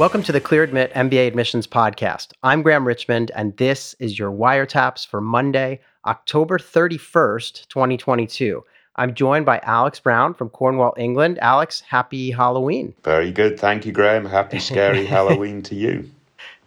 Welcome to the Clear Admit MBA Admissions Podcast. I'm Graham Richmond, and this is your wiretaps for Monday, October 31st, 2022. I'm joined by Alex Brown from Cornwall, England. Alex, happy Halloween. Very good. Thank you, Graham. Happy, scary Halloween to you.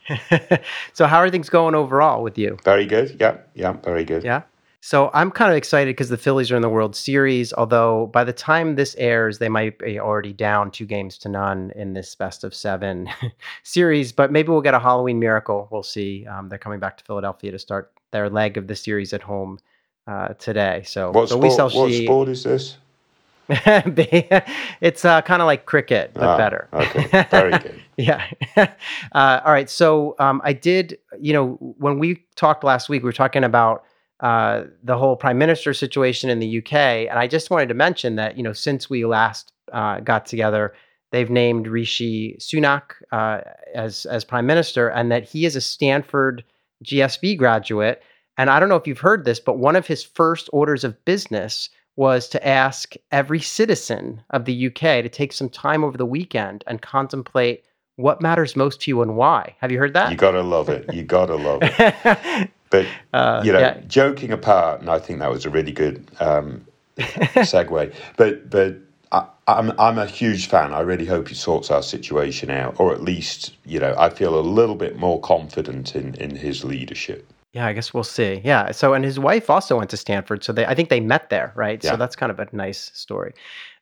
so, how are things going overall with you? Very good. Yeah. Yeah. Very good. Yeah. So I'm kind of excited because the Phillies are in the World Series. Although by the time this airs, they might be already down two games to none in this best of seven series. But maybe we'll get a Halloween miracle. We'll see. Um, they're coming back to Philadelphia to start their leg of the series at home uh, today. So, what, so sport, what see. sport is this? it's uh, kind of like cricket, but ah, better. Okay, very good. yeah. Uh, all right. So um, I did. You know, when we talked last week, we were talking about uh, the whole prime minister situation in the UK. And I just wanted to mention that, you know, since we last uh, got together, they've named Rishi Sunak uh, as, as prime minister and that he is a Stanford GSB graduate. And I don't know if you've heard this, but one of his first orders of business was to ask every citizen of the UK to take some time over the weekend and contemplate what matters most to you and why. Have you heard that? You gotta love it. You gotta love it. But uh, you know, yeah. joking apart, and I think that was a really good um, segue. But but I, I'm I'm a huge fan. I really hope he sorts our situation out, or at least you know I feel a little bit more confident in in his leadership. Yeah, I guess we'll see. Yeah. So, and his wife also went to Stanford, so they I think they met there, right? Yeah. So that's kind of a nice story.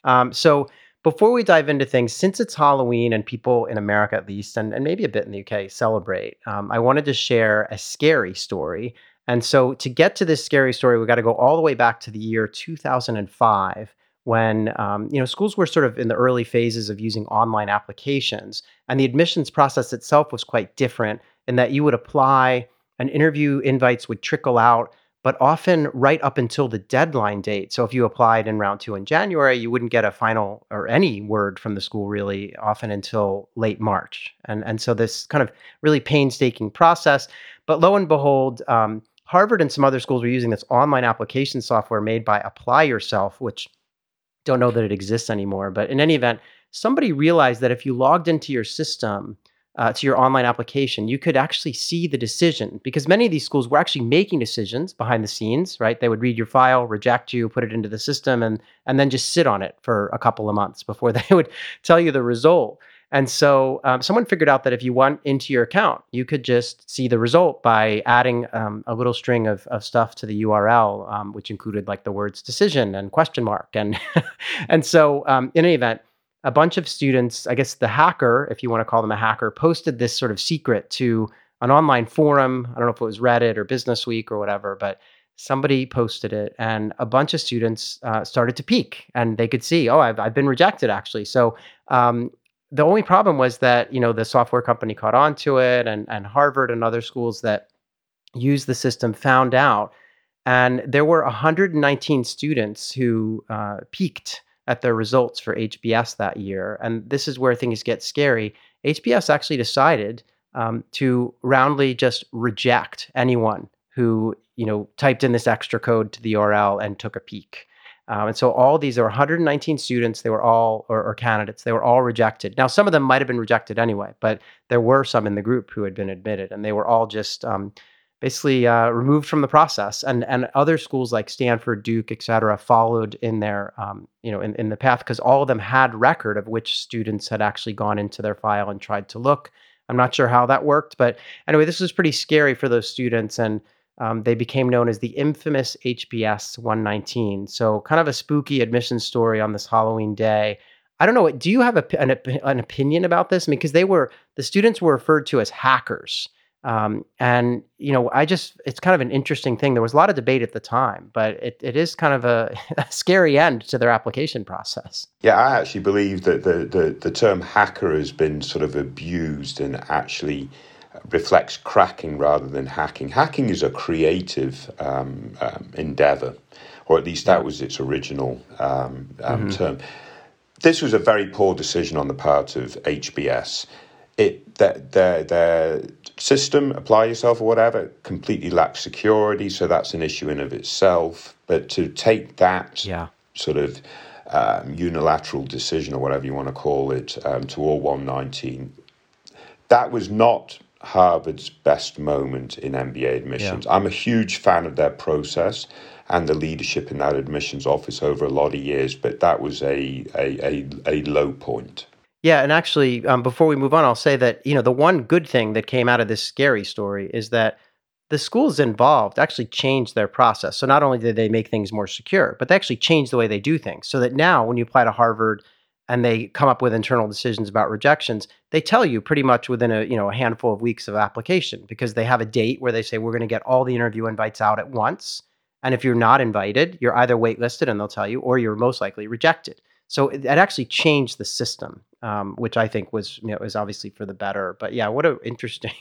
Um, so before we dive into things, since it's Halloween and people in America at least, and, and maybe a bit in the UK, celebrate, um, I wanted to share a scary story. And so to get to this scary story, we got to go all the way back to the year 2005 when um, you know schools were sort of in the early phases of using online applications and the admissions process itself was quite different in that you would apply and interview invites would trickle out but often right up until the deadline date. So if you applied in round two in January, you wouldn't get a final or any word from the school really often until late March. And, and so this kind of really painstaking process. But lo and behold, um, Harvard and some other schools were using this online application software made by Apply Yourself, which don't know that it exists anymore. But in any event, somebody realized that if you logged into your system uh, to your online application, you could actually see the decision because many of these schools were actually making decisions behind the scenes, right? They would read your file, reject you, put it into the system, and and then just sit on it for a couple of months before they would tell you the result. And so um, someone figured out that if you went into your account, you could just see the result by adding um, a little string of, of stuff to the URL, um, which included like the words decision and question mark. And, and so um, in any event, a bunch of students, I guess the hacker, if you want to call them a hacker, posted this sort of secret to an online forum. I don't know if it was Reddit or Business Week or whatever, but somebody posted it and a bunch of students uh, started to peek and they could see, oh, I've, I've been rejected actually. So um, the only problem was that, you know, the software company caught on to it and, and Harvard and other schools that use the system found out. And there were 119 students who uh, peeked at their results for HBS that year. And this is where things get scary. HBS actually decided um, to roundly just reject anyone who you know typed in this extra code to the URL and took a peek. Um, and so all these are 119 students. They were all or, or, candidates. They were all rejected. Now some of them might have been rejected anyway, but there were some in the group who had been admitted, and they were all just um, basically uh, removed from the process. And and other schools like Stanford, Duke, et cetera, followed in their um, you know in, in the path because all of them had record of which students had actually gone into their file and tried to look. I'm not sure how that worked, but anyway, this was pretty scary for those students and. Um, they became known as the infamous HBS 119. So, kind of a spooky admission story on this Halloween day. I don't know. Do you have a, an, an opinion about this? I mean, because they were the students were referred to as hackers, um, and you know, I just it's kind of an interesting thing. There was a lot of debate at the time, but it, it is kind of a, a scary end to their application process. Yeah, I actually believe that the, the, the term hacker has been sort of abused and actually reflects cracking rather than hacking. Hacking is a creative um, um, endeavor, or at least that was its original um, um, mm-hmm. term. This was a very poor decision on the part of HBS. It that their their system, apply yourself or whatever, completely lacks security. So that's an issue in of itself. But to take that yeah. sort of um, unilateral decision or whatever you want to call it um, to all 119 that was not Harvard's best moment in MBA admissions. Yeah. I'm a huge fan of their process and the leadership in that admissions office over a lot of years, but that was a a, a, a low point. Yeah, and actually, um, before we move on, I'll say that you know the one good thing that came out of this scary story is that the schools involved actually changed their process. So not only did they make things more secure, but they actually changed the way they do things. So that now, when you apply to Harvard and they come up with internal decisions about rejections, they tell you pretty much within a you know a handful of weeks of application because they have a date where they say we're going to get all the interview invites out at once, and if you're not invited, you're either waitlisted and they'll tell you, or you're most likely rejected. So it, it actually changed the system, um, which I think was you know was obviously for the better. But yeah, what an interesting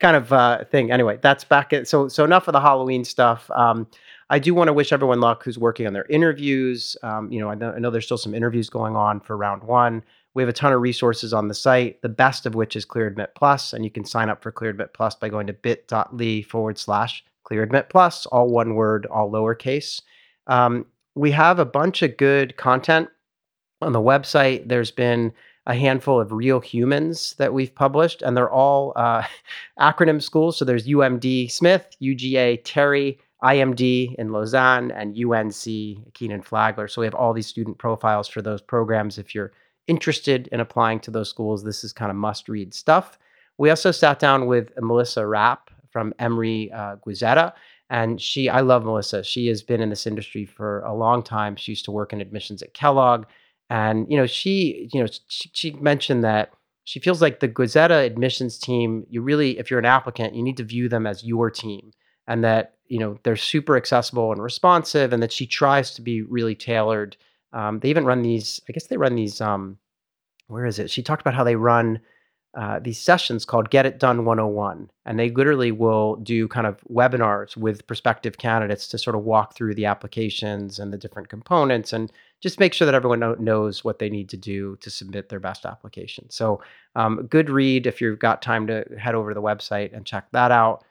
kind of uh, thing. Anyway, that's back at so so enough of the Halloween stuff. Um, I do want to wish everyone luck who's working on their interviews. Um, you know, I know, I know there's still some interviews going on for round one. We have a ton of resources on the site, the best of which is ClearAdmit Plus, and you can sign up for ClearAdmit Plus by going to bit.ly forward slash ClearAdmit Plus, all one word, all lowercase. Um, we have a bunch of good content on the website. There's been a handful of real humans that we've published, and they're all uh, acronym schools. So there's UMD Smith, UGA Terry, IMD in Lausanne, and UNC Kenan Flagler. So we have all these student profiles for those programs. If you're interested in applying to those schools, this is kind of must read stuff. We also sat down with Melissa Rapp from Emory uh, Goizueta. And she, I love Melissa. She has been in this industry for a long time. She used to work in admissions at Kellogg. And, you know, she, you know, she, she mentioned that she feels like the Goizueta admissions team, you really, if you're an applicant, you need to view them as your team and that you know they're super accessible and responsive and that she tries to be really tailored. Um, they even run these i guess they run these um, where is it? She talked about how they run uh, these sessions called get it done 101 and they literally will do kind of webinars with prospective candidates to sort of walk through the applications and the different components and just make sure that everyone know, knows what they need to do to submit their best application so um, good read if you've got time to head over to the website and check that out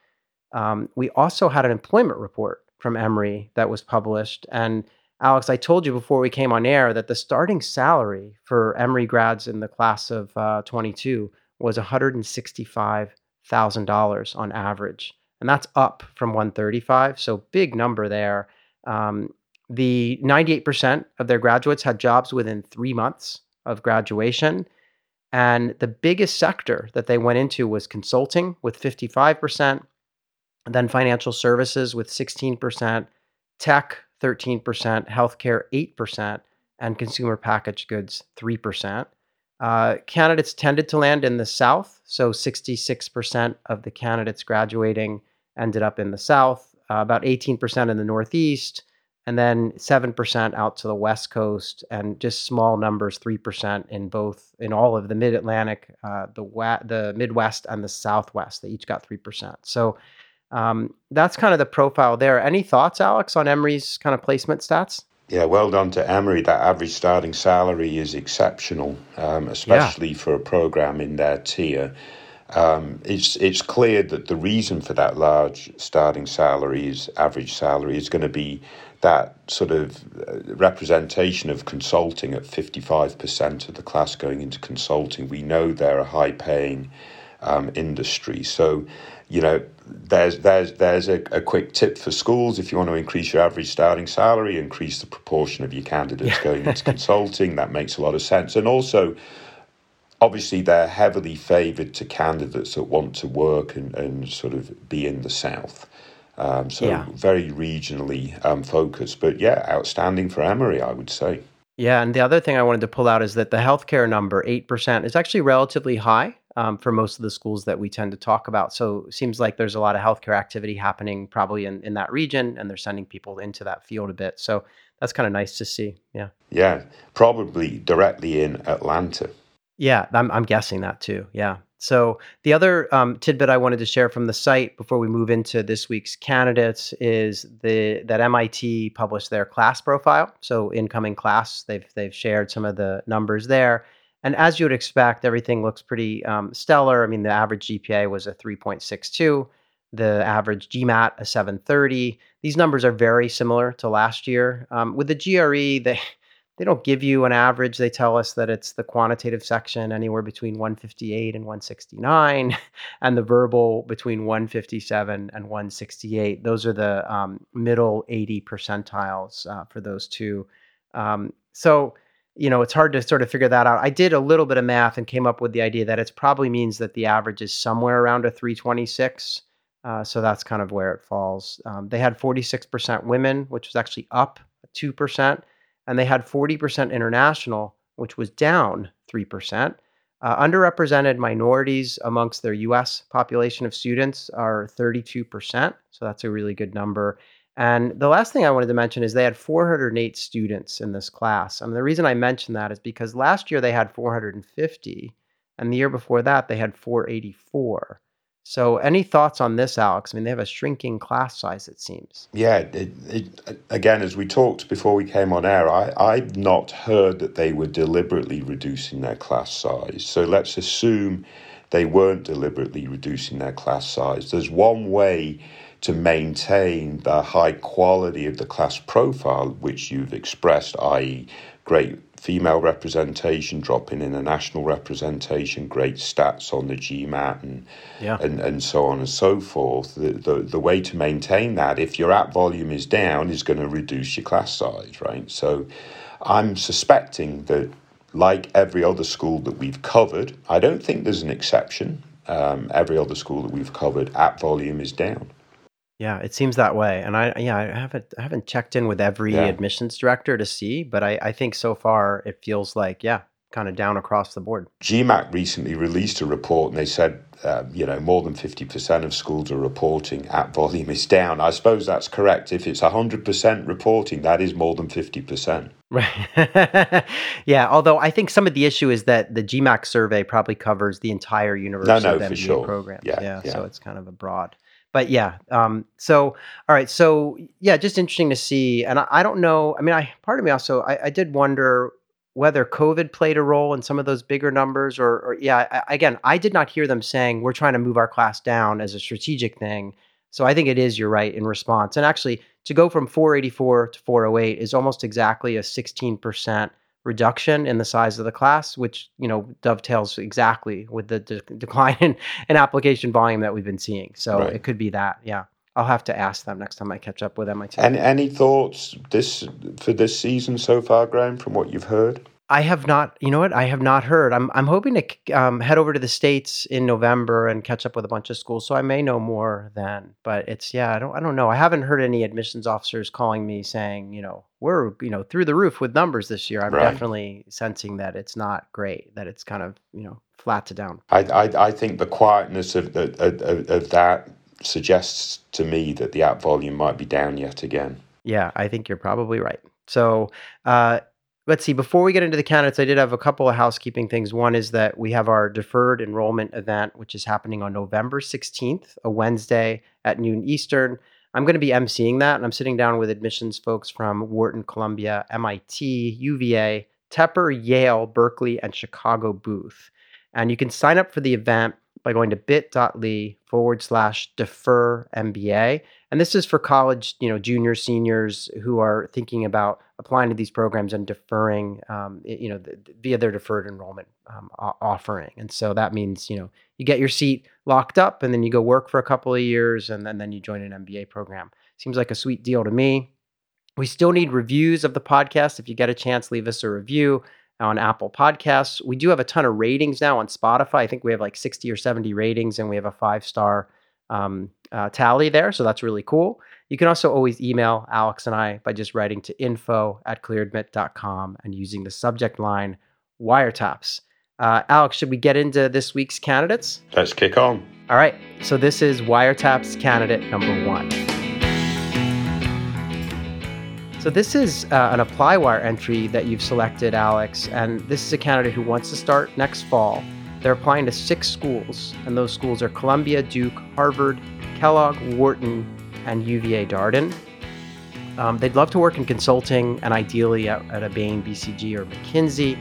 um, we also had an employment report from Emory that was published. And Alex, I told you before we came on air that the starting salary for Emory grads in the class of uh, 22 was $165,000 on average. And that's up from 135. So big number there. Um, the 98% of their graduates had jobs within three months of graduation. And the biggest sector that they went into was consulting with 55%, then financial services with 16%, tech 13%, healthcare 8%, and consumer packaged goods 3%. Uh, candidates tended to land in the South, so 66% of the candidates graduating ended up in the South, uh, about 18% in the Northeast, and then 7% out to the West Coast, and just small numbers, 3% in both, in all of the Mid Atlantic, uh, the, wa- the Midwest, and the Southwest. They each got 3%. So um, that's kind of the profile there. Any thoughts, Alex, on Emory's kind of placement stats? Yeah, well done to Emory. That average starting salary is exceptional, um, especially yeah. for a program in their tier. Um, it's it's clear that the reason for that large starting salary is average salary is going to be that sort of uh, representation of consulting at 55% of the class going into consulting. We know they're a high paying um, industry. So, you know, there's there's there's a, a, quick tip for schools if you want to increase your average starting salary, increase the proportion of your candidates yeah. going into consulting. That makes a lot of sense, and also. Obviously, they're heavily favoured to candidates that want to work and, and sort of be in the south. Um, so yeah. very regionally um, focused, but yeah, outstanding for Emory, I would say. Yeah, and the other thing I wanted to pull out is that the healthcare number, 8%, is actually relatively high um, for most of the schools that we tend to talk about. So it seems like there's a lot of healthcare activity happening probably in, in that region, and they're sending people into that field a bit. So that's kind of nice to see. Yeah. Yeah, probably directly in Atlanta. Yeah, I'm, I'm guessing that too. Yeah. So the other um, tidbit I wanted to share from the site before we move into this week's candidates is the that MIT published their class profile. So incoming class, they've they've shared some of the numbers there, and as you would expect, everything looks pretty um, stellar. I mean, the average GPA was a 3.62, the average GMAT a 730. These numbers are very similar to last year. Um, with the GRE, they they don't give you an average. They tell us that it's the quantitative section anywhere between 158 and 169, and the verbal between 157 and 168. Those are the um, middle 80 percentiles uh, for those two. Um, so, you know, it's hard to sort of figure that out. I did a little bit of math and came up with the idea that it probably means that the average is somewhere around a 326. Uh, so that's kind of where it falls. Um, they had 46% women, which was actually up 2% and they had 40% international, which was down 3%. Uh, underrepresented minorities amongst their US population of students are 32%. So that's a really good number. And the last thing I wanted to mention is they had 408 students in this class. And the reason I mention that is because last year they had 450, and the year before that they had 484. So, any thoughts on this, Alex? I mean, they have a shrinking class size, it seems. Yeah, it, it, again, as we talked before we came on air, I, I've not heard that they were deliberately reducing their class size. So, let's assume they weren't deliberately reducing their class size. There's one way to maintain the high quality of the class profile, which you've expressed, i.e., great female representation, dropping in a national representation, great stats on the GMAT, and yeah. and, and so on and so forth. The, the the way to maintain that, if your app volume is down, is going to reduce your class size, right? So, I'm suspecting that, like every other school that we've covered, I don't think there's an exception. Um, every other school that we've covered, app volume is down. Yeah, it seems that way. And I yeah, I haven't I haven't checked in with every Yeah. admissions director to see, but I, I think so far it feels like, yeah, kind of down across the board. GMAC recently released a report and they said, um, you know, more than 50% of schools are reporting app volume is down. I suppose that's correct. If it's 100% reporting, that is more than 50%. Right. yeah. Although I think some of the issue is that the GMAC survey probably covers the entire universe no, of MBA sure. programs. Yeah, yeah, yeah. So it's kind of a broad but yeah um, so all right so yeah just interesting to see and i, I don't know i mean i part of me also I, I, did wonder whether covid played a role in some of those bigger numbers or, or yeah I, again i did not hear them saying we're trying to move our class down as a strategic thing. So i think it is you're right in response and actually to go from 484 to 408 is almost exactly a 16% reduction in the size of the class, which you know dovetails exactly with the de- decline in, in application volume that we've been seeing. So right. it could be that, yeah. I'll have to ask them next time I catch up with MIT. Any, any thoughts this for this season so far, Graham, from what you've heard? I have not. You know what? I have not heard. I'm I'm hoping to um, head over to the states in November and catch up with a bunch of schools, so I may know more then. But it's yeah, I don't I don't know. I haven't heard any admissions officers calling me saying you know we're you know through the roof with numbers this year. I'm right. definitely sensing that it's not great. That it's kind of you know flat to down. I I, I think the quietness of, of of, of that suggests to me that the app volume might be down yet again. Yeah, I think you're probably right. So, uh, let's see, before we get into the candidates, I did have a couple of housekeeping things. One is that we have our deferred enrollment event, which is happening on November 16th, a Wednesday at noon Eastern. I'm going to be emceeing that, and I'm sitting down with admissions folks from Wharton, Columbia, MIT, UVA, Tepper, Yale, Berkeley, and Chicago Booth. And you can sign up for the event by going to bit.ly forward slash defer MBA. And this is for college, you know, juniors, seniors who are thinking about applying to these programs and deferring, um, you know, the, via their deferred enrollment um, offering. And so that means, you know, you get your seat locked up and then you go work for a couple of years and then, then you join an MBA program. Seems like a sweet deal to me. We still need reviews of the podcast. If you get a chance, leave us a review on Apple Podcasts. We do have a ton of ratings now on Spotify. I think we have like 60 or 70 ratings, and we have a five star um, uh, tally there. So that's really cool. You can also always email Alex and I by just writing to info at clearadmit.com and using the subject line wiretaps. Uh, Alex, should we get into this week's candidates? Let's kick on. All right. So this is wiretaps candidate number one. So this is uh, an ApplyWire entry that you've selected, Alex, and this is a candidate who wants to start next fall. They're applying to six schools, and those schools are Columbia, Duke, Harvard, Kellogg, Wharton, and UVA Darden. Um, they'd love to work in consulting and ideally at, at a Bain, BCG, or McKinsey.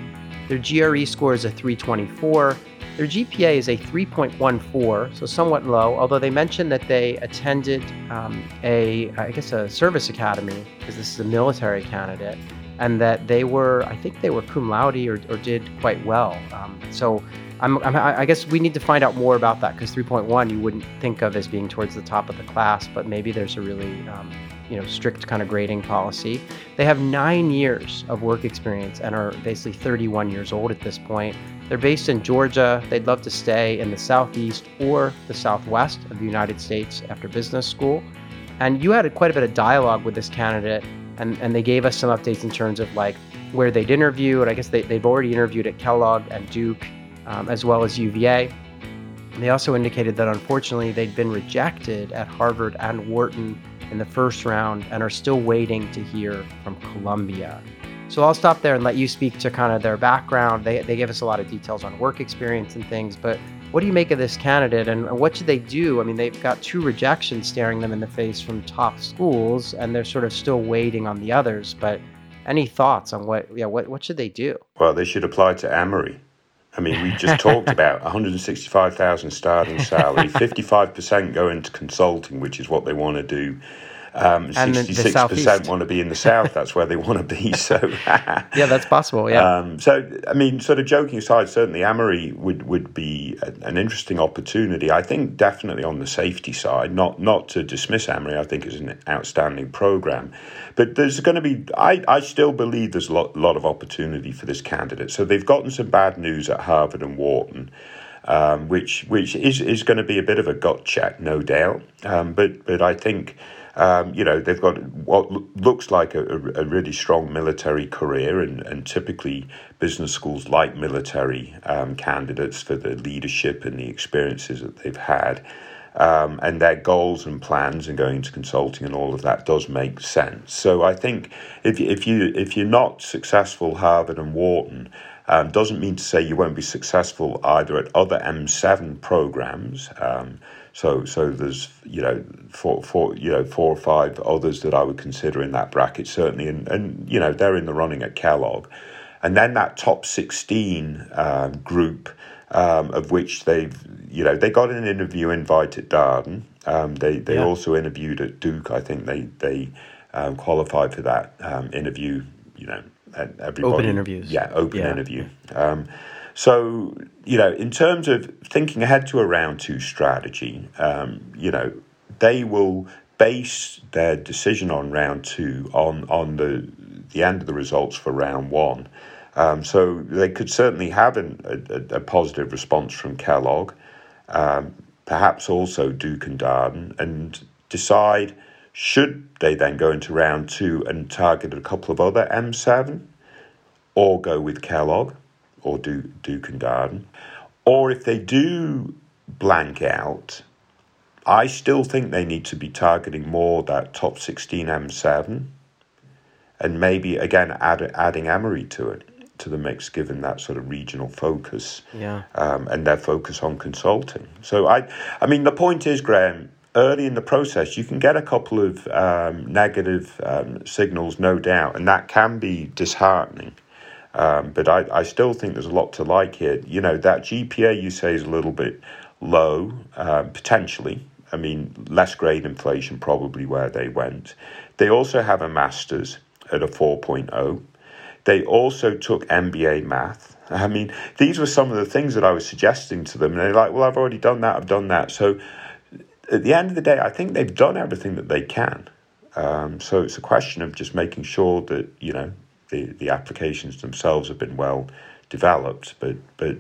Their GRE score is a 324, their GPA is a 3.14, so somewhat low, although they mentioned that they attended um, a, I guess, a service academy, because this is a military candidate. and that they were, I think they were cum laude or, or did quite well. Um, so I'm, I'm, i guess we need to find out more about that because 3.1 you wouldn't think of as being towards the top of the class, but maybe there's a really um, you know strict kind of grading policy. They have nine years of work experience and are basically 31 years old at this point. They're based in Georgia. They'd love to stay in the southeast or the southwest of the United States after business school. And you had quite a bit of dialogue with this candidate, and, and they gave us some updates in terms of like where they'd interview. And I guess they, they've already interviewed at Kellogg and Duke, um, as well as UVA. They also indicated that unfortunately they'd been rejected at Harvard and Wharton in the first round and are still waiting to hear from Columbia. So I'll stop there and let you speak to kind of their background. They, they give us a lot of details on work experience and things, but what do you make of this candidate and what should they do? I mean, they've got two rejections staring them in the face from top schools and they're sort of still waiting on the others, but any thoughts on what yeah, what what should they do? Well, they should apply to Emory. I mean, we just talked about 165,000 starting salary, 55% go into consulting, which is what they want to do. Um, 66% want to be in the south. That's where they want to be. So yeah, that's possible. Yeah. Um, so I mean, sort of joking aside, certainly Emory would would be a, an interesting opportunity. I think definitely on the safety side. Not not to dismiss Emory. I think it's an outstanding program, but there's going to be. I I still believe there's a lot lot of opportunity for this candidate. So they've gotten some bad news at Harvard and Wharton. Um, which which is, is going to be a bit of a gut check, no doubt. Um, but but I think um, you know, they've got what looks like a, a, really strong military career, and, and typically business schools like military um, candidates for the leadership and the experiences that they've had. Um, and their goals and plans and going to consulting and all of that does make sense. So I think if if you if you're not successful Harvard and Wharton, um, doesn't mean to say you won't be successful either at other M7 programs. Um, so so there's you know four four you know four or five others that I would consider in that bracket certainly, and and you know they're in the running at Kellogg, and then that top sixteen um, group. Um, of which they've, you know, they got an interview invite at Darden. Um, they they yeah. also interviewed at Duke. I think they they um, qualified for that um, interview. You know, everybody open interviews. Yeah, open yeah. interview. Um, so, you know, in terms of thinking ahead to a round two strategy, um, you know, they will base their decision on round two on, on the, the end of the results for round one. Um, so they could certainly have an, a, a, positive response from Kellogg, um, perhaps also Duke and Darden, and decide should they then go into round two and target a couple of other M7 or go with Kellogg or do Duke and Darden. Or if they do blank out, I still think they need to be targeting more that top 16 M7 and maybe again add, adding Emory to it to the mix given that sort of regional focus yeah. um, and their focus on consulting. So I I mean the point is Graham early in the process you can get a couple of um, negative um, signals no doubt and that can be disheartening. Um, but I, I still think there's a lot to like here. You know, that GPA you say is a little bit low, um, potentially. I mean, less grade inflation probably where they went. They also have a master's at a 4.0. They also took MBA math. I mean, these were some of the things that I was suggesting to them. And they're like, well, I've already done that, I've done that. So at the end of the day, I think they've done everything that they can. Um, so it's a question of just making sure that, you know, the, the applications themselves have been well developed, but but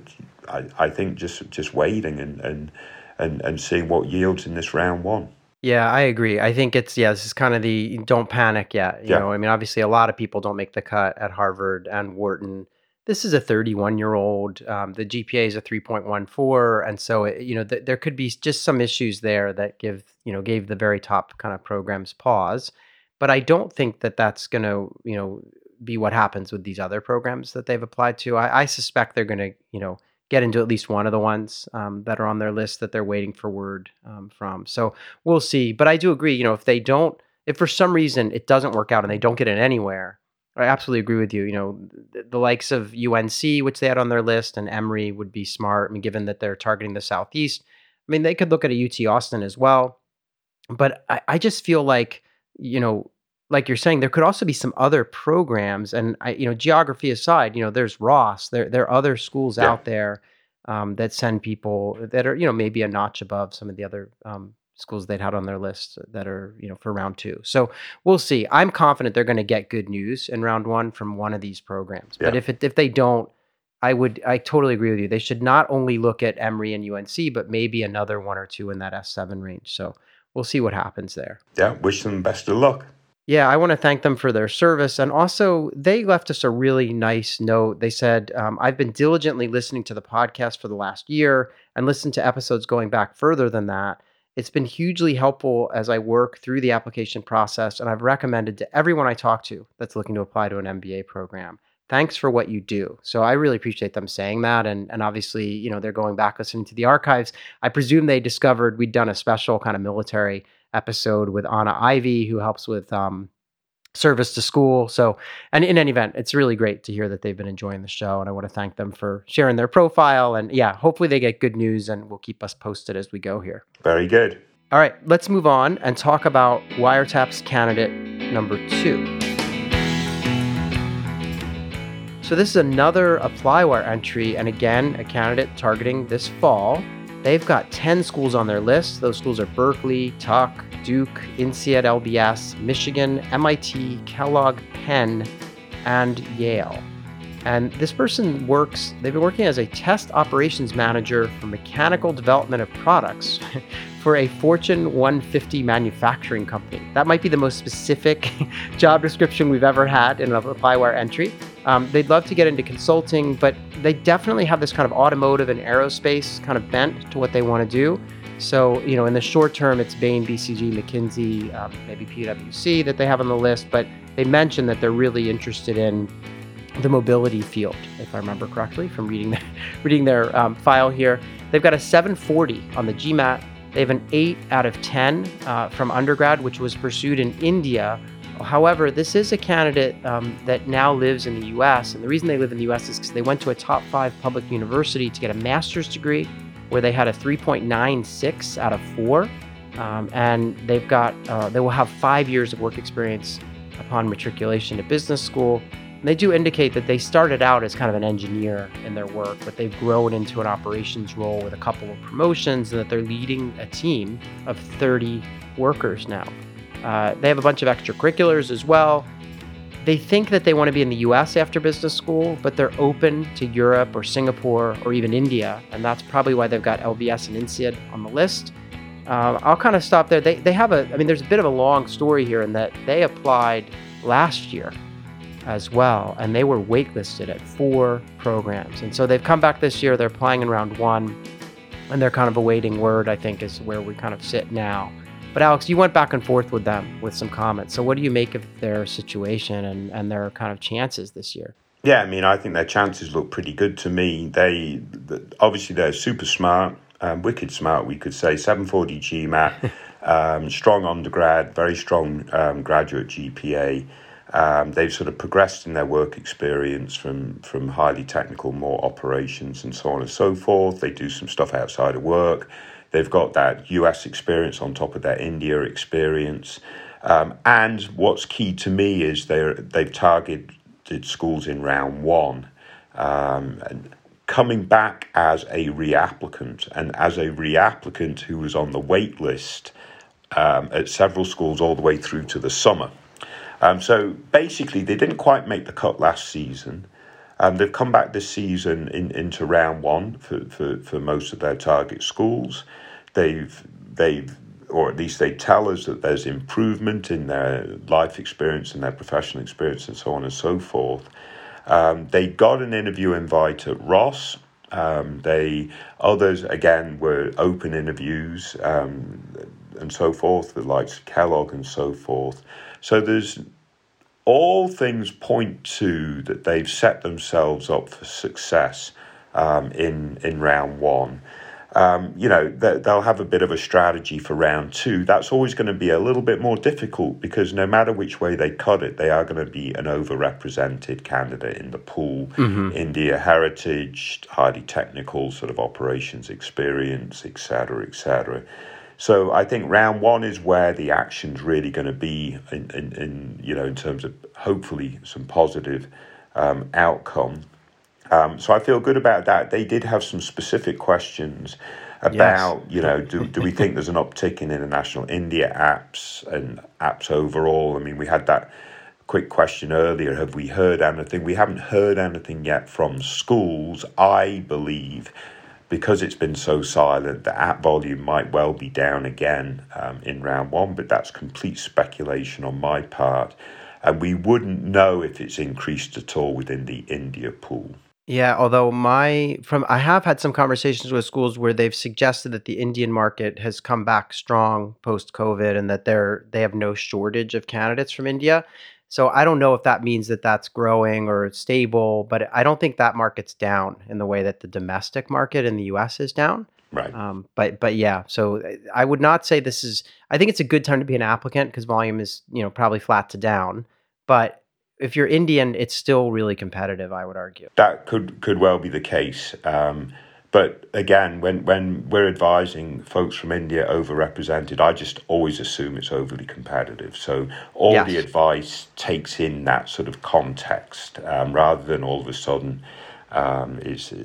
I, I think just just waiting and, and and and seeing what yields in this round one. Yeah, I agree. I think it's yeah, this is kind of the don't panic yet. You yeah. know, I mean, obviously a lot of people don't make the cut at Harvard and Wharton. This is a 31 year old. Um, the GPA is a 3.14, and so it, you know th- there could be just some issues there that give you know gave the very top kind of programs pause. But I don't think that that's going to you know be what happens with these other programs that they've applied to. I, I suspect they're going to, you know, get into at least one of the ones um, that are on their list that they're waiting for word um, from. So we'll see. But I do agree. You know, if they don't, if for some reason it doesn't work out and they don't get in anywhere, I absolutely agree with you. You know, the, the likes of UNC, which they had on their list, and Emory would be smart. I mean, given that they're targeting the Southeast, I mean, they could look at a UT Austin as well. But I, I just feel like, you know, like you're saying, there could also be some other programs, and I, you know, geography aside, you know, there's Ross. There there are other schools yeah. out there um, that send people that are you know maybe a notch above some of the other um, schools they'd had on their list that are you know for round two. So we'll see. I'm confident they're going to get good news in round one from one of these programs. Yeah. But if it, if they don't, I would I totally agree with you. They should not only look at Emory and UNC, but maybe another one or two in that S7 range. So we'll see what happens there. Yeah, wish them best of luck. Yeah, I want to thank them for their service. And also, they left us a really nice note. They said, um, I've been diligently listening to the podcast for the last year and listened to episodes going back further than that. It's been hugely helpful as I work through the application process, and I've recommended to everyone I talk to that's looking to apply to an MBA program. Thanks for what you do. So I really appreciate them saying that. And, and obviously, you know, they're going back listening to the archives. I presume they discovered we'd done a special kind of military episode with Anna Ivey, who helps with um, service to school. So, and in any event, it's really great to hear that they've been enjoying the show. And I want to thank them for sharing their profile. And yeah, hopefully they get good news and will keep us posted as we go here. Very good. All right, let's move on and talk about Wiretaps candidate number two. So, this is another ApplyWire entry, and again, a candidate targeting this fall. They've got 10 schools on their list. Those schools are Berkeley, Tuck, Duke, INSEAD LBS, Michigan, MIT, Kellogg, Penn, and Yale. And this person works, they've been working as a test operations manager for mechanical development of products for a Fortune 150 manufacturing company. That might be the most specific job description we've ever had in an ApplyWire entry. Um, they'd love to get into consulting, but they definitely have this kind of automotive and aerospace kind of bent to what they want to do. So, you know, in the short term, it's Bain, BCG, McKinsey, um, maybe PwC that they have on the list, but they mentioned that they're really interested in the mobility field, if I remember correctly from reading their, reading their um, file here. They've got a 740 on the GMAT. They have an 8 out of 10 uh, from undergrad, which was pursued in India However, this is a candidate um, that now lives in the US. And the reason they live in the US is because they went to a top five public university to get a master's degree where they had a 3.96 out of four. Um, and they've got, uh, they will have five years of work experience upon matriculation to business school. And they do indicate that they started out as kind of an engineer in their work, but they've grown into an operations role with a couple of promotions, and that they're leading a team of 30 workers now. Uh, they have a bunch of extracurriculars as well. They think that they want to be in the US after business school, but they're open to Europe or Singapore or even India. And that's probably why they've got LBS and INSEAD on the list. Uh, I'll kind of stop there. They, they have a, I mean, there's a bit of a long story here in that they applied last year as well, and they were waitlisted at four programs. And so they've come back this year, they're applying in round one, and they're kind of awaiting word, I think, is where we kind of sit now. But Alex, you went back and forth with them with some comments. So what do you make of their situation and, and their kind of chances this year? Yeah, I mean, I think their chances look pretty good to me. They obviously they're super smart, um, wicked smart. We could say 740 GMAT, um, strong undergrad, very strong um, graduate GPA. Um, they've sort of progressed in their work experience from from highly technical, more operations, and so on and so forth. They do some stuff outside of work. They've got that US experience on top of their India experience. Um, and what's key to me is they they've targeted schools in round one. Um, and coming back as a reapplicant and as a reapplicant who was on the wait list um, at several schools all the way through to the summer. Um, so basically, they didn't quite make the cut last season. Um, they've come back this season in, into round one for, for, for most of their target schools. They've they've or at least they tell us that there's improvement in their life experience and their professional experience and so on and so forth. Um, they got an interview invite at Ross. Um, they others again were open interviews um, and so forth, the likes of Kellogg and so forth. So there's all things point to that they've set themselves up for success um, in in round one. Um, you know they'll have a bit of a strategy for round two. That's always going to be a little bit more difficult because no matter which way they cut it, they are going to be an overrepresented candidate in the pool. Mm-hmm. India heritage, highly technical sort of operations experience, etc., etc. so I think round one is where the action's really going to be, in, in, in, you know, in terms of hopefully some positive um, outcome. Um, so I feel good about that. They did have some specific questions about, yes. you know, do, do we think there's an uptick in international India apps and apps overall? I mean, we had that quick question earlier have we heard anything? We haven't heard anything yet from schools. I believe because it's been so silent, the app volume might well be down again um, in round one, but that's complete speculation on my part. And we wouldn't know if it's increased at all within the India pool. Yeah, although my from I have had some conversations with schools where they've suggested that the Indian market has come back strong post COVID and that they're they have no shortage of candidates from India. So I don't know if that means that that's growing or stable, but I don't think that market's down in the way that the domestic market in the U.S. is down. Right. Um, but but yeah, so I would not say this is. I think it's a good time to be an applicant because volume is you know probably flat to down. But if you're Indian, it's still really competitive. I would argue that could could well be the case. Um, but again, when, when we're advising folks from India overrepresented, I just always assume it's overly competitive. So all yes. the advice takes in that sort of context um, rather than all of a sudden um, is uh,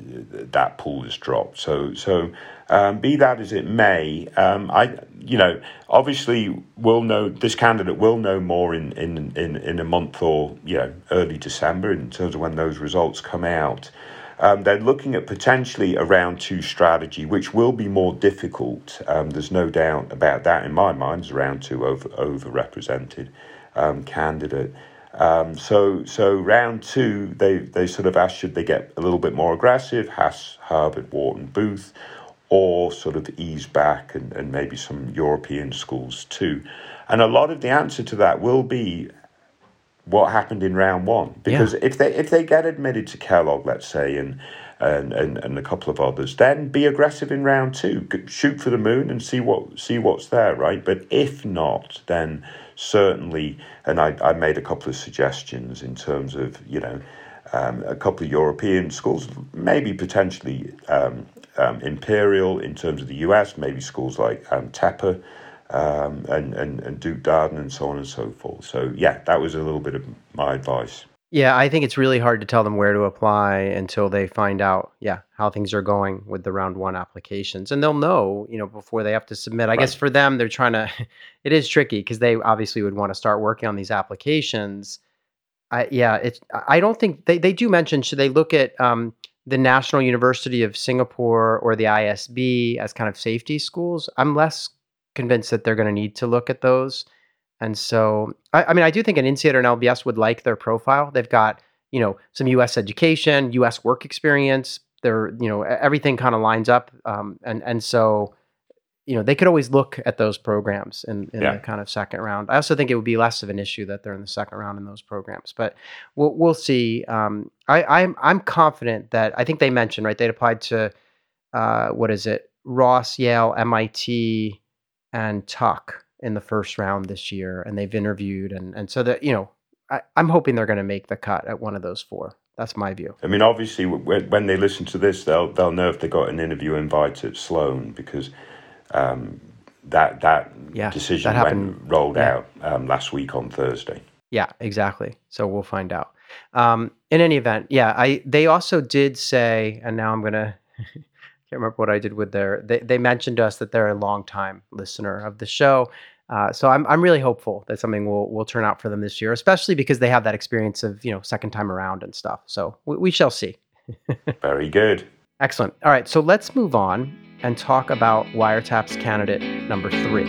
that pool is dropped. So so um, be that as it may, um, I you know obviously we'll know this candidate will know more in, in, in, in a month or you know early December in terms of when those results come out. Um, they're looking at potentially a round two strategy, which will be more difficult. Um, there's no doubt about that in my mind. A round two over overrepresented um, candidate. Um, so so round two, they they sort of asked should they get a little bit more aggressive, Haas, Harvard, Wharton, Booth, or sort of ease back and, and maybe some European schools too. And a lot of the answer to that will be what happened in round one. Because yeah. if they if they get admitted to Kellogg, let's say, and and, and, and a couple of others, then be aggressive in round two. Shoot for the moon and see what see what's there, right? But if not, then certainly, and I, I made a couple of suggestions in terms of you know um, a couple of European schools, maybe potentially um, um, Imperial in terms of the US, maybe schools like um, Tepper um, and, and, and Duke Darden and so on and so forth. So, yeah, that was a little bit of my advice. Yeah, I think it's really hard to tell them where to apply until they find out, yeah, how things are going with the round one applications. And they'll know, you know, before they have to submit. I right. guess for them, they're trying to, it is tricky because they obviously would want to start working on these applications. I, yeah, it's, I don't think they, they do mention, should they look at um, the National University of Singapore or the ISB as kind of safety schools? I'm less convinced that they're going to need to look at those. And so, I, I mean, I do think an INSEAD or an LBS would like their profile. They've got, you know, some U.S. education, U.S. work experience. They're, you know, everything kind of lines up. Um, and and so, you know, they could always look at those programs in, in yeah. the kind of second round. I also think it would be less of an issue that they're in the second round in those programs. But we'll we'll see. Um, I, I'm I'm confident that I think they mentioned right. They applied to uh, what is it? Ross, Yale, MIT, and Tuck in the first round this year, and they've interviewed, and and so that you know, I, am hoping they're going to make the cut at one of those four. That's my view. I mean, obviously, when they listen to this, they'll they'll know if they got an interview invite at Sloan because um, that that yeah, decision that went rolled yeah. out um, last week on Thursday. Yeah, exactly. So we'll find out. Um, in any event, yeah, I they also did say, and now I'm gonna can't remember what I did with their. They, they mentioned to us that they're a long time listener of the show. Uh, so I'm I'm really hopeful that something will will turn out for them this year, especially because they have that experience of you know second time around and stuff. So we, we shall see. Very good. Excellent. All right, so let's move on and talk about Wiretaps candidate number three.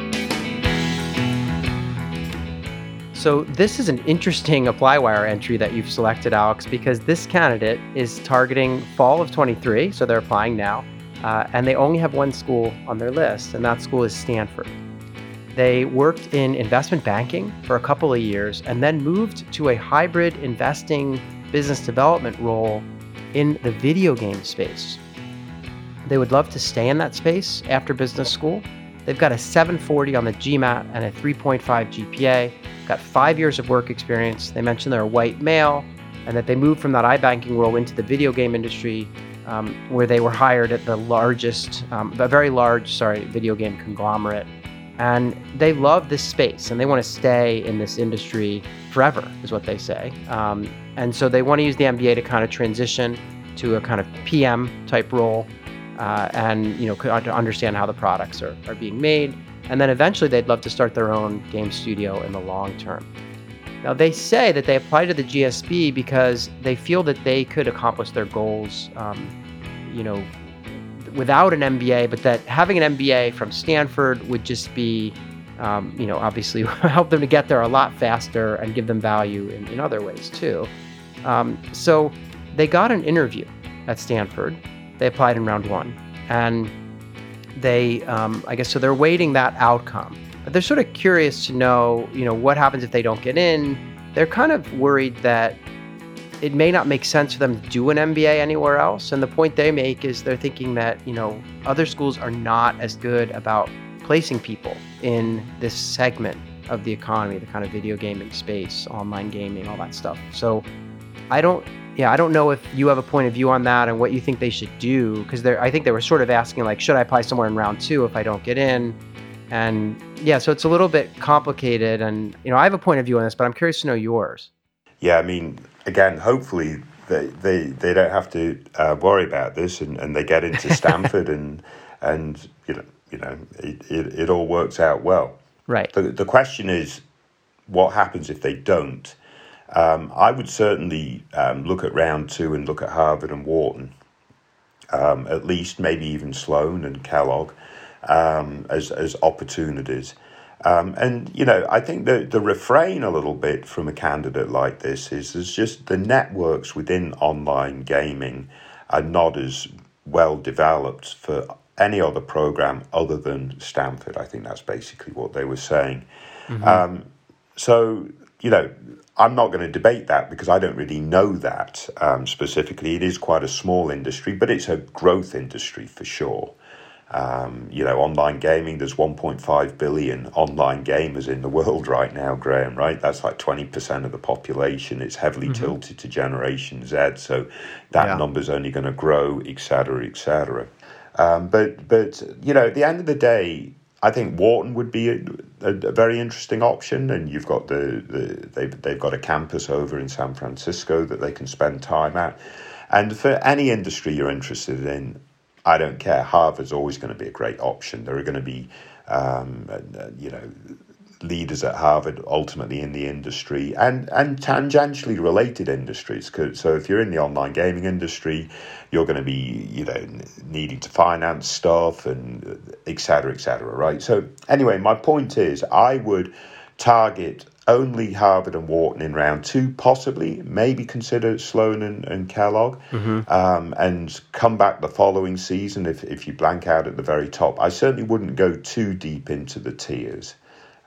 So this is an interesting ApplyWire entry that you've selected, Alex, because this candidate is targeting fall of 23, so they're applying now. Uh, and they only have one school on their list, and that school is Stanford. They worked in investment banking for a couple of years and then moved to a hybrid investing business development role in the video game space. They would love to stay in that space after business school. They've got a 740 on the GMAT and a 3.5 GPA, got five years of work experience. They mentioned they're a white male and that they moved from that iBanking role into the video game industry um, where they were hired at the largest, um, a very large, sorry, video game conglomerate. And they love this space and they want to stay in this industry forever, is what they say. Um, and so they want to use the MBA to kind of transition to a kind of PM type role uh, and you know to understand how the products are, are being made. And then eventually they'd love to start their own game studio in the long term. Now, they say that they apply to the GSB because they feel that they could accomplish their goals, um, you know, without an MBA, but that having an MBA from Stanford would just be, um, you know, obviously help them to get there a lot faster and give them value in, in other ways too. Um, so they got an interview at Stanford. They applied in round one. And they, um, I guess, so they're waiting that outcome they're sort of curious to know, you know, what happens if they don't get in. They're kind of worried that it may not make sense for them to do an MBA anywhere else. And the point they make is they're thinking that, you know, other schools are not as good about placing people in this segment of the economy, the kind of video gaming space, online gaming, all that stuff. So I don't yeah, I don't know if you have a point of view on that and what you think they should do because I think they were sort of asking like, should I apply somewhere in round two if I don't get in? And yeah, so it's a little bit complicated. And, you know, I have a point of view on this, but I'm curious to know yours. Yeah, I mean, again, hopefully they, they, they don't have to uh, worry about this and, and they get into Stanford and, and, you know, you know, it, it, it all works out well. Right. The, the question is, what happens if they don't? Um, I would certainly um, look at round two and look at Harvard and Wharton, um, at least maybe even Sloan and Kellogg um, as as opportunities. Um, and you know, I think the the refrain a little bit from a candidate like this is is just the networks within online gaming are not as well developed for any other program other than Stanford. I think that's basically what they were saying. Mm-hmm. Um, so you know, I'm not going to debate that because I don't really know that um, specifically. It is quite a small industry, but it's a growth industry for sure. Um, you know, online gaming, there's 1.5 billion online gamers in the world right now, Graham, right? That's like 20% of the population. It's heavily mm-hmm. tilted to Generation Z. So that yeah. number's only going to grow, et cetera, et cetera. Um, but, but, you know, at the end of the day, I think Wharton would be a, a, a, very interesting option, and you've got the, the they've they've got a campus over in San Francisco that they can spend time at, and for any industry you're interested in, I don't care. Harvard's always going to be a great option. There are going to be, um, you know, leaders at Harvard ultimately in the industry and, and tangentially related industries. So if you're in the online gaming industry, you're going to be, you know, needing to finance stuff and et cetera, et cetera, right? So anyway, my point is I would target only Harvard and Wharton in round two, possibly, maybe consider Sloan and, and Kellogg, mm-hmm. um, and come back the following season if, if you blank out at the very top. I certainly wouldn't go too deep into the tiers.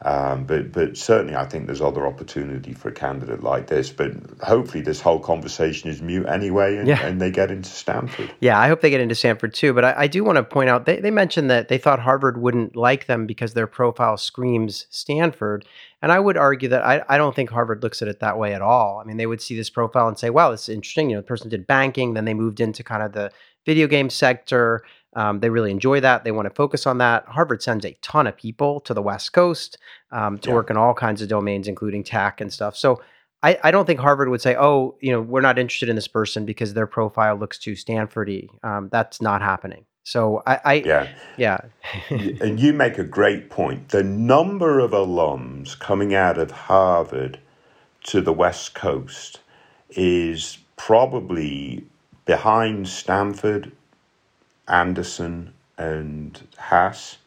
Um, but but certainly, I think there's other opportunity for a candidate like this. But hopefully, this whole conversation is mute anyway, and, yeah. and they get into Stanford. Yeah, I hope they get into Stanford too. But I, I do want to point out they, they mentioned that they thought Harvard wouldn't like them because their profile screams Stanford. And I would argue that I, I don't think Harvard looks at it that way at all. I mean, they would see this profile and say, wow, this is interesting. You know, the person did banking, then they moved into kind of the video game sector. Um, they really enjoy that. They want to focus on that. Harvard sends a ton of people to the West Coast um, to yeah. work in all kinds of domains, including tech and stuff. So I, I, don't think Harvard would say, oh, you know, we're not interested in this person because their profile looks too Stanfordy. Um, that's not happening. So I, I yeah, yeah. and you make a great point. The number of alums coming out of Harvard to the West Coast is probably behind Stanford, Anderson, and Haas.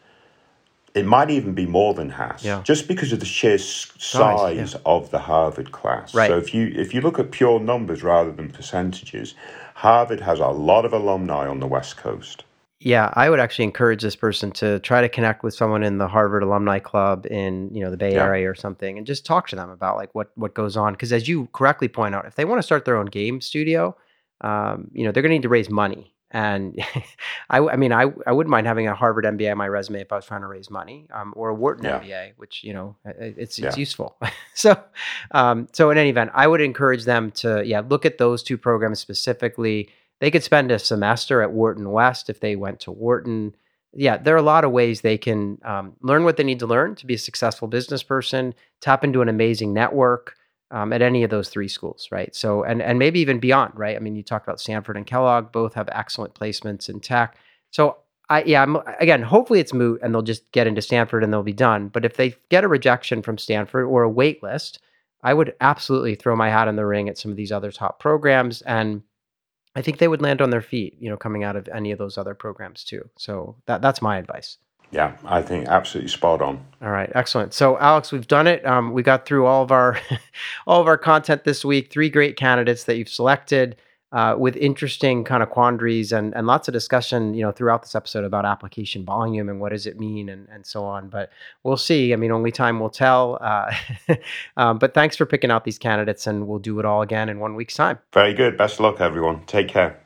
It might even be more than Haas, yeah. just because of the sheer size yeah. of the Harvard class. Right. So if you if you look at pure numbers rather than percentages, Harvard has a lot of alumni on the West Coast. Yeah, I would actually encourage this person to try to connect with someone in the Harvard Alumni Club in you know the Bay yeah. Area or something, and just talk to them about like what what goes on. Because as you correctly point out, if they want to start their own game studio, um, you know they're going to need to raise money. And I, I mean, I, I wouldn't mind having a Harvard MBA on my resume if I was trying to raise money, um, or a Wharton yeah. MBA, which you know it's it's yeah. useful. so, um, so in any event, I would encourage them to yeah look at those two programs specifically they could spend a semester at Wharton West if they went to Wharton. Yeah, there are a lot of ways they can um, learn what they need to learn to be a successful business person, tap into an amazing network um, at any of those three schools, right? So, and and maybe even beyond, right? I mean, you talked about Stanford and Kellogg, both have excellent placements in tech. So, I yeah, I'm, again, hopefully it's moot and they'll just get into Stanford and they'll be done. But if they get a rejection from Stanford or a wait list, I would absolutely throw my hat in the ring at some of these other top programs and I think they would land on their feet, you know, coming out of any of those other programs too. So that that's my advice. Yeah, I think absolutely spot on. All right, excellent. So, Alex, we've done it. Um, we got through all of our all of our content this week. Three great candidates that you've selected uh, with interesting kind of quandaries and, and lots of discussion, you know, throughout this episode about application volume and what does it mean and, and so on. But we'll see. I mean, only time will tell. Uh, um, but thanks for picking out these candidates, and we'll do it all again in one week's time. Very good. Best of luck, everyone. Take care.